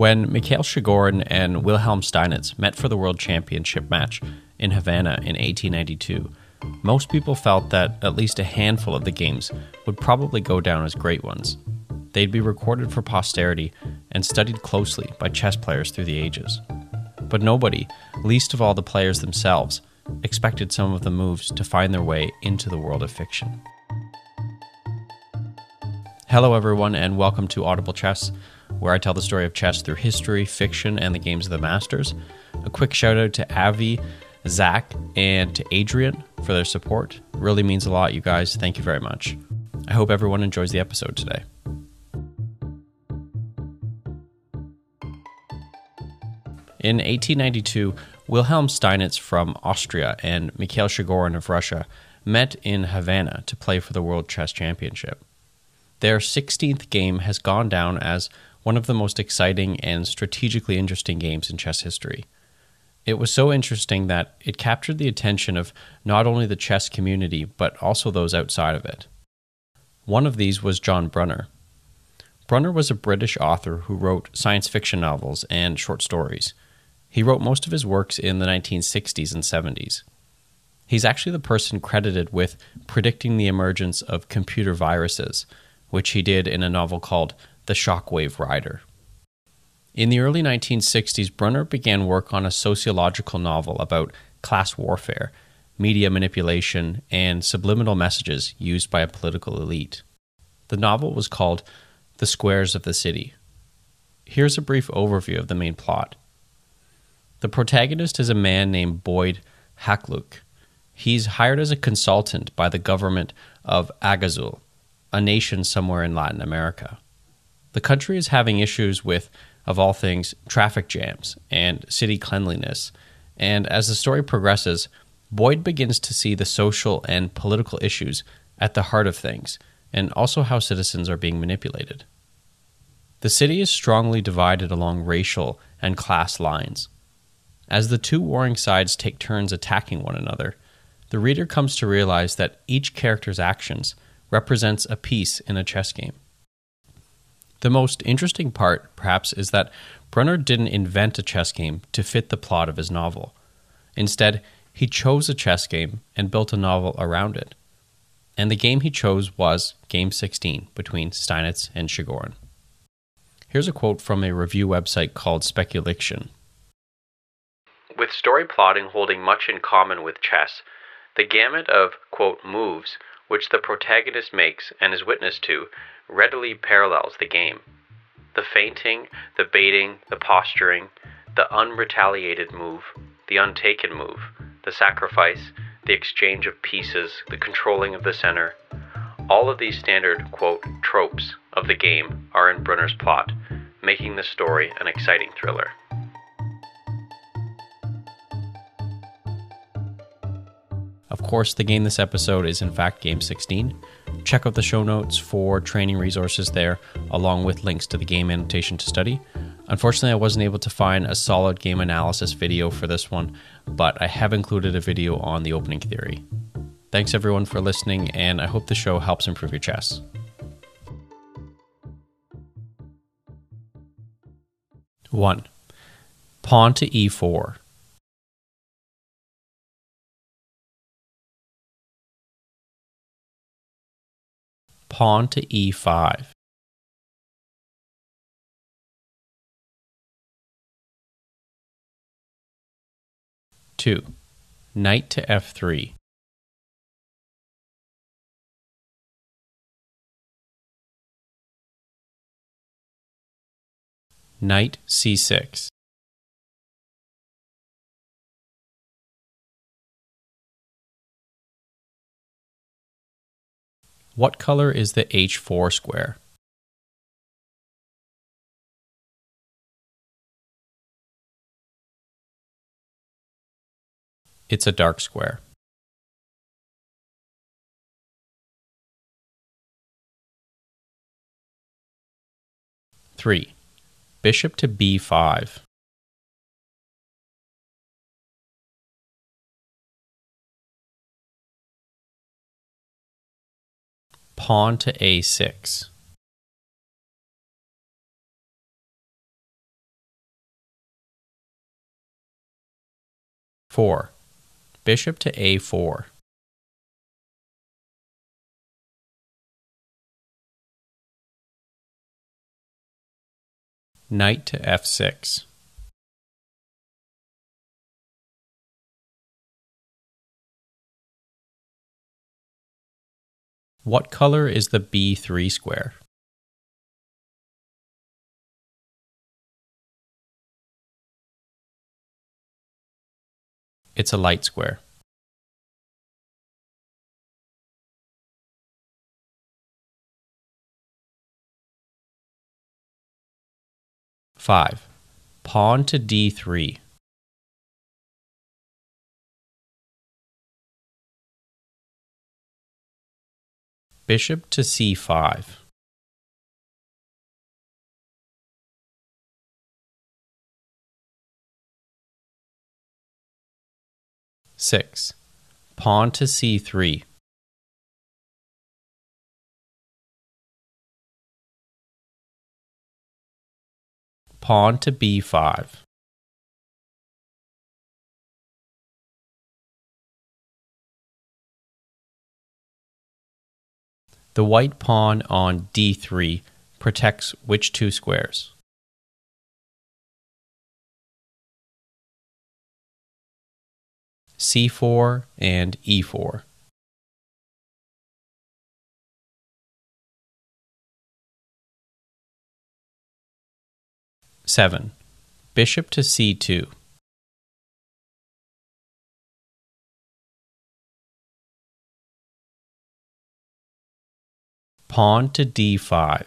When Mikhail Chigorin and Wilhelm Steinitz met for the World Championship match in Havana in 1892, most people felt that at least a handful of the games would probably go down as great ones. They'd be recorded for posterity and studied closely by chess players through the ages. But nobody, least of all the players themselves, expected some of the moves to find their way into the world of fiction. Hello, everyone, and welcome to Audible Chess, where I tell the story of chess through history, fiction, and the games of the masters. A quick shout out to Avi, Zach, and to Adrian for their support. It really means a lot, you guys. Thank you very much. I hope everyone enjoys the episode today. In 1892, Wilhelm Steinitz from Austria and Mikhail Chigorin of Russia met in Havana to play for the World Chess Championship. Their 16th game has gone down as one of the most exciting and strategically interesting games in chess history. It was so interesting that it captured the attention of not only the chess community, but also those outside of it. One of these was John Brunner. Brunner was a British author who wrote science fiction novels and short stories. He wrote most of his works in the 1960s and 70s. He's actually the person credited with predicting the emergence of computer viruses which he did in a novel called The Shockwave Rider. In the early 1960s, Brunner began work on a sociological novel about class warfare, media manipulation, and subliminal messages used by a political elite. The novel was called The Squares of the City. Here's a brief overview of the main plot. The protagonist is a man named Boyd Hakluyt. He's hired as a consultant by the government of Aguazul, a nation somewhere in Latin America. The country is having issues with, of all things, traffic jams and city cleanliness. And as the story progresses, Boyd begins to see the social and political issues at the heart of things, and also how citizens are being manipulated. The city is strongly divided along racial and class lines. As the two warring sides take turns attacking one another, the reader comes to realize that each character's actions represents a piece in a chess game. The most interesting part, perhaps, is that Brunner didn't invent a chess game to fit the plot of his novel. Instead, he chose a chess game and built a novel around it. And the game he chose was Game 16 between Steinitz and Chigorin. Here's a quote from a review website called Speculiction. With story plotting holding much in common with chess, the gamut of, quote, moves which the protagonist makes and is witness to, readily parallels the game. The feinting, the baiting, the posturing, the unretaliated move, the untaken move, the sacrifice, the exchange of pieces, the controlling of the center, all of these standard, quote, tropes of the game are in Brunner's plot, making the story an exciting thriller. Of course, the game this episode is in fact Game 16. Check out the show notes for training resources there, along with links to the game annotation to study. Unfortunately, I wasn't able to find a solid game analysis video for this one, but I have included a video on the opening theory. Thanks everyone for listening, and I hope the show helps improve your chess. 1. Pawn to e4. Pawn to e5. Two, knight to f3. Knight c6. What color is the H4 square? It's a dark square. Three. Bishop to b5. pawn to a6. Four, bishop to a4. Knight to f6. What color is the b3 square? It's a light square. Five. Pawn to d3. Bishop to c5. Six. Pawn to c3. Pawn to b5. The white pawn on d3 protects which two squares? c4 and e4. Seven. Bishop to c2. Pawn to d5.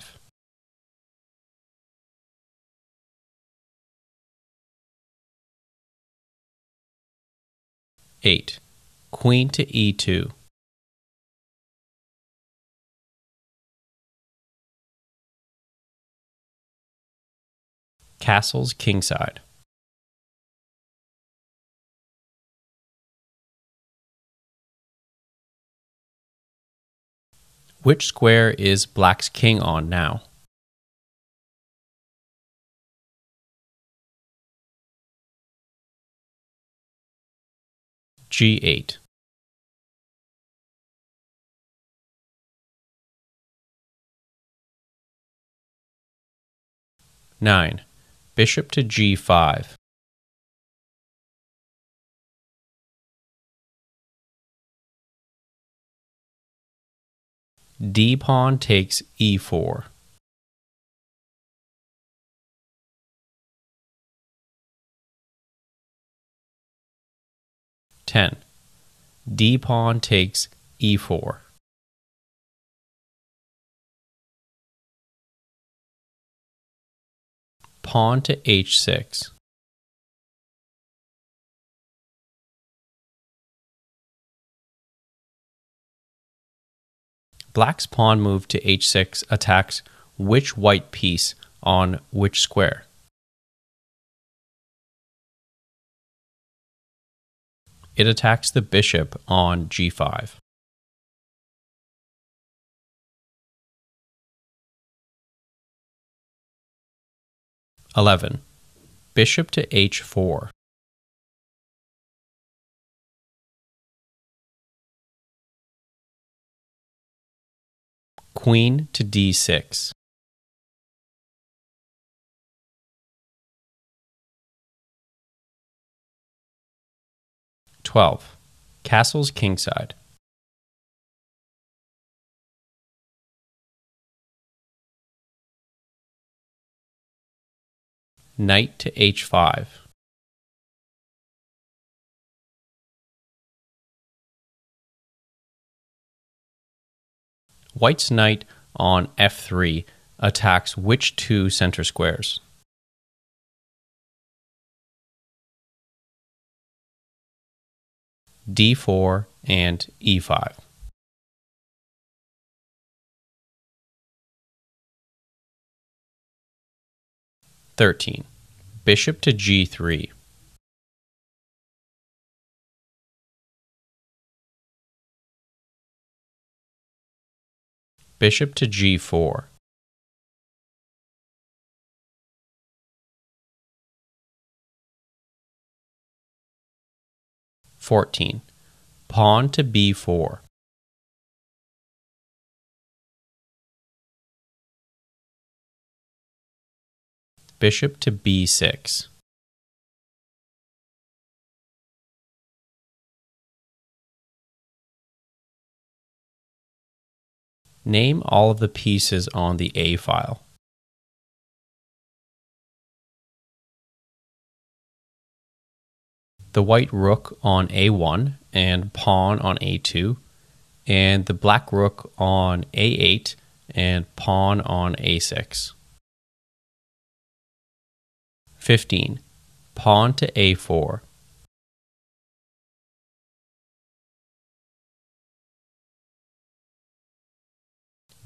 Eight. Queen to e2. Castles kingside. Which square is black's king on now? G8. Nine. Bishop to G5. D pawn takes E4. Ten. D pawn takes E4. Pawn to H6. Black's pawn move to h6 attacks which white piece on which square? It attacks the bishop on g5. Eleven. Bishop to h4. Queen to d6. Twelve. Castles kingside. Knight to h5. White's knight on f3 attacks which two center squares? d4 and e5. Thirteen. Bishop to g3. Bishop to g4. 14. Pawn to b4. Bishop to b6. Name all of the pieces on the A file. The white rook on A1 and pawn on A2, and the black rook on A8 and pawn on A6. 15. Pawn to A4.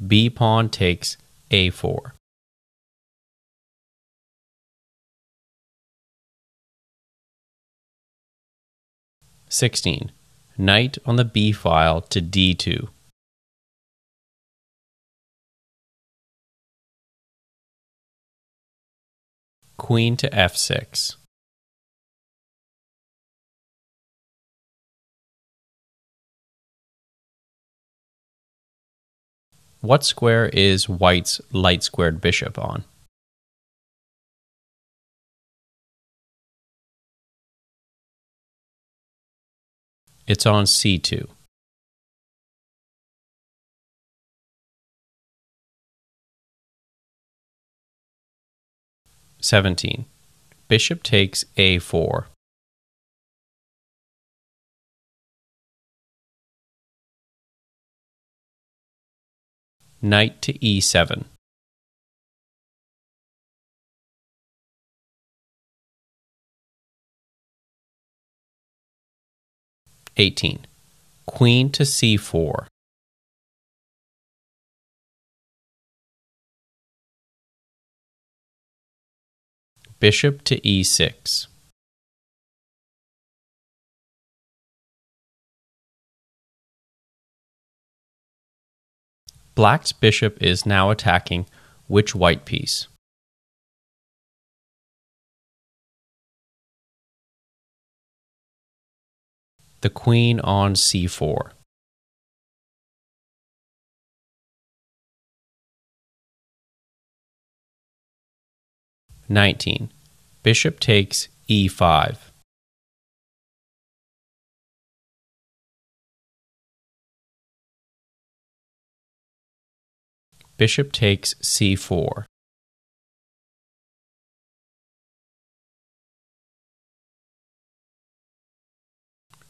B pawn takes A4. Sixteen. Knight on the B file to D2. Queen to F6. What square is white's light squared bishop on? It's on c2. Seventeen. Bishop takes a4. Knight to e7. Eighteen. Queen to c4. Bishop to e6. Black's bishop is now attacking which white piece? The queen on c4. Nineteen. Bishop takes e5. Bishop takes c4.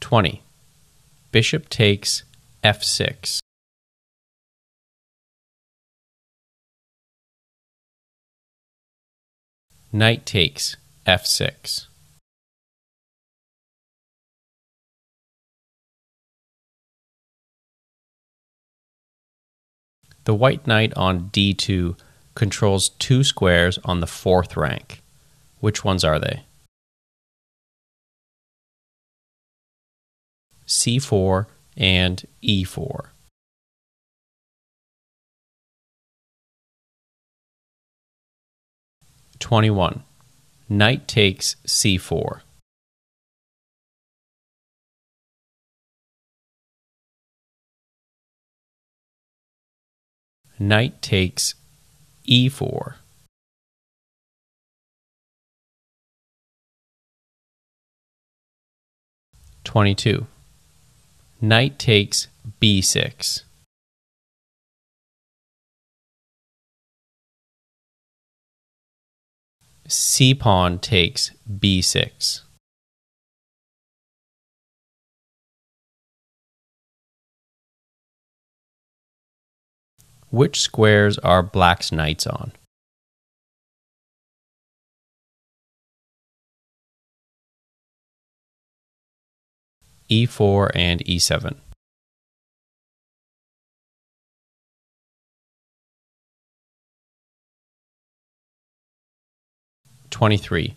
Twenty. Bishop takes f6. Knight takes f6. The white knight on d2 controls two squares on the fourth rank. Which ones are they? c4 and e4. Twenty-one. Knight takes c4. Knight takes e4. Twenty-two. Knight takes b6. C pawn takes b6. Which squares are black's knights on? e4 and e7. Twenty-three.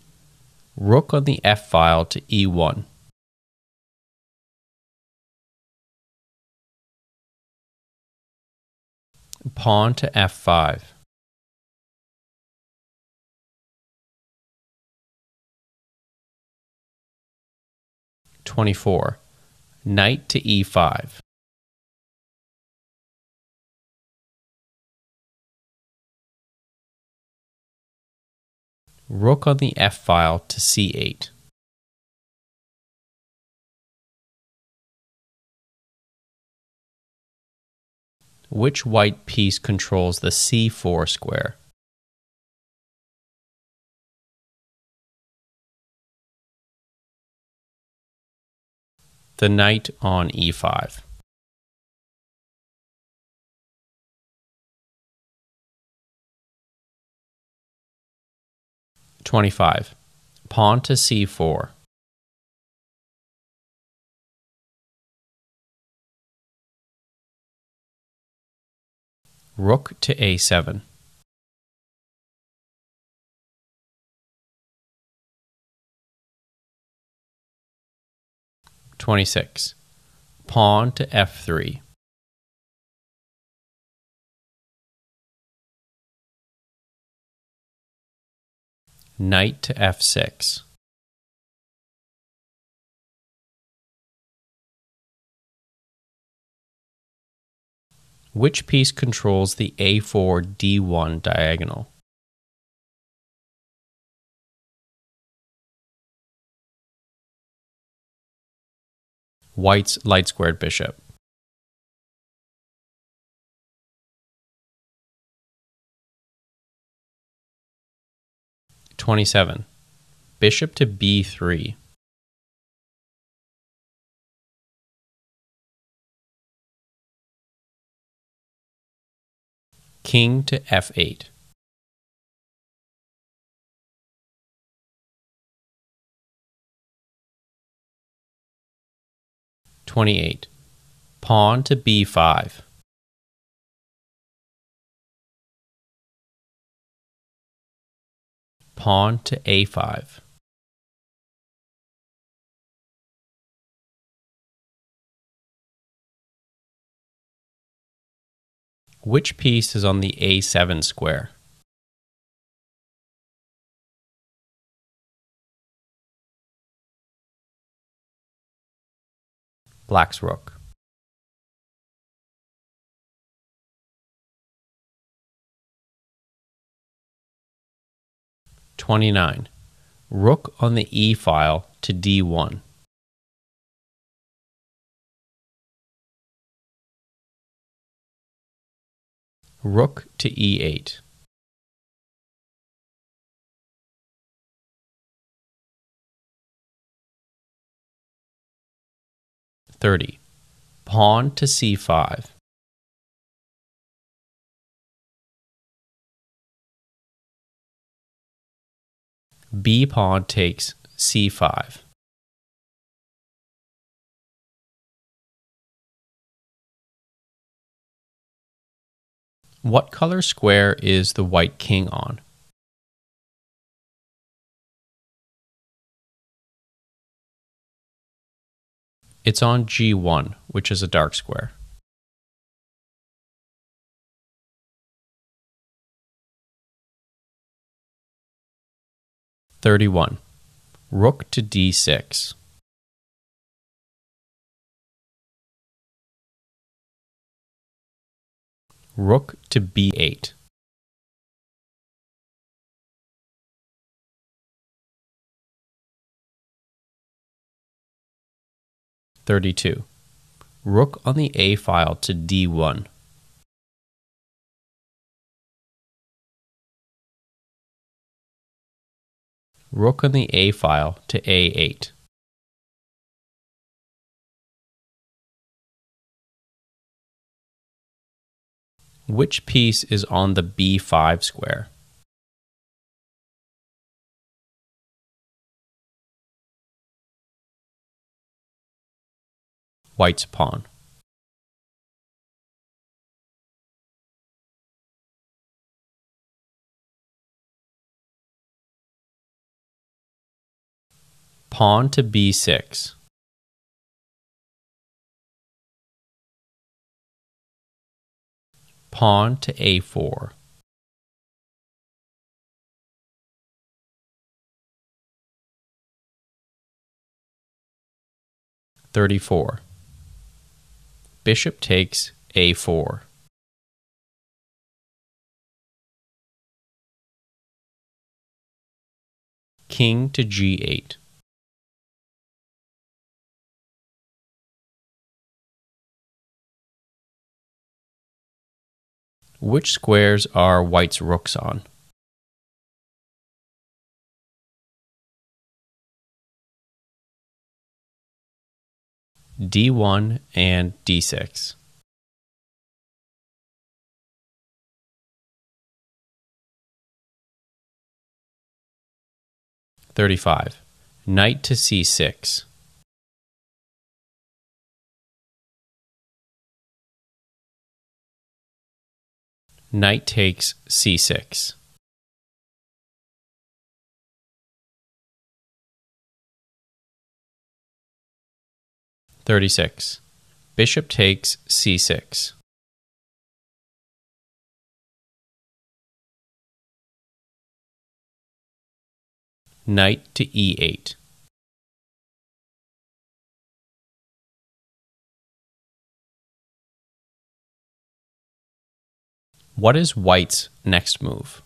Rook on the f file to e1. Pawn to f5. Twenty-four. Knight to e5. Rook on the f file to c8. Which white piece controls the c4 square? The knight on e5. Twenty-five. Pawn to c4. Rook to a7. Twenty-six. Pawn to f3. Knight to f6. Which piece controls the a4 d1 diagonal? White's light squared bishop. Twenty-seven. Bishop to b3. King to f8. Twenty-eight. Pawn to b5. Pawn to a5. Which piece is on the a7 square? Black's rook. Twenty-nine. Rook on the e file to d1. Rook to e8. Thirty. Pawn to c5. B pawn takes c5. What color square is the white king on? It's on G1, which is a dark square. Thirty-one. Rook to D6. Rook to b8. Thirty-two. Rook on the a file to d1. Rook on the a file to a8. Which piece is on the b5 square? White's pawn. Pawn to b6. Pawn to a4. Thirty-four. Bishop takes a4. King to g8. Which squares are white's rooks on? D1 and D6. Thirty-five. Knight to C6. Knight takes C6. Thirty-six. Bishop takes C6. Knight to E8. What is White's next move?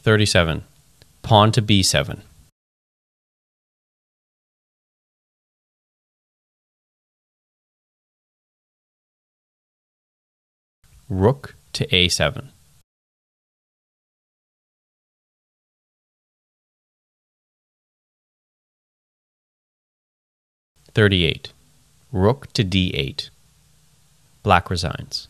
Thirty-seven. Pawn to B7. Rook to A7. Thirty-eight. Rook to D8. Black resigns.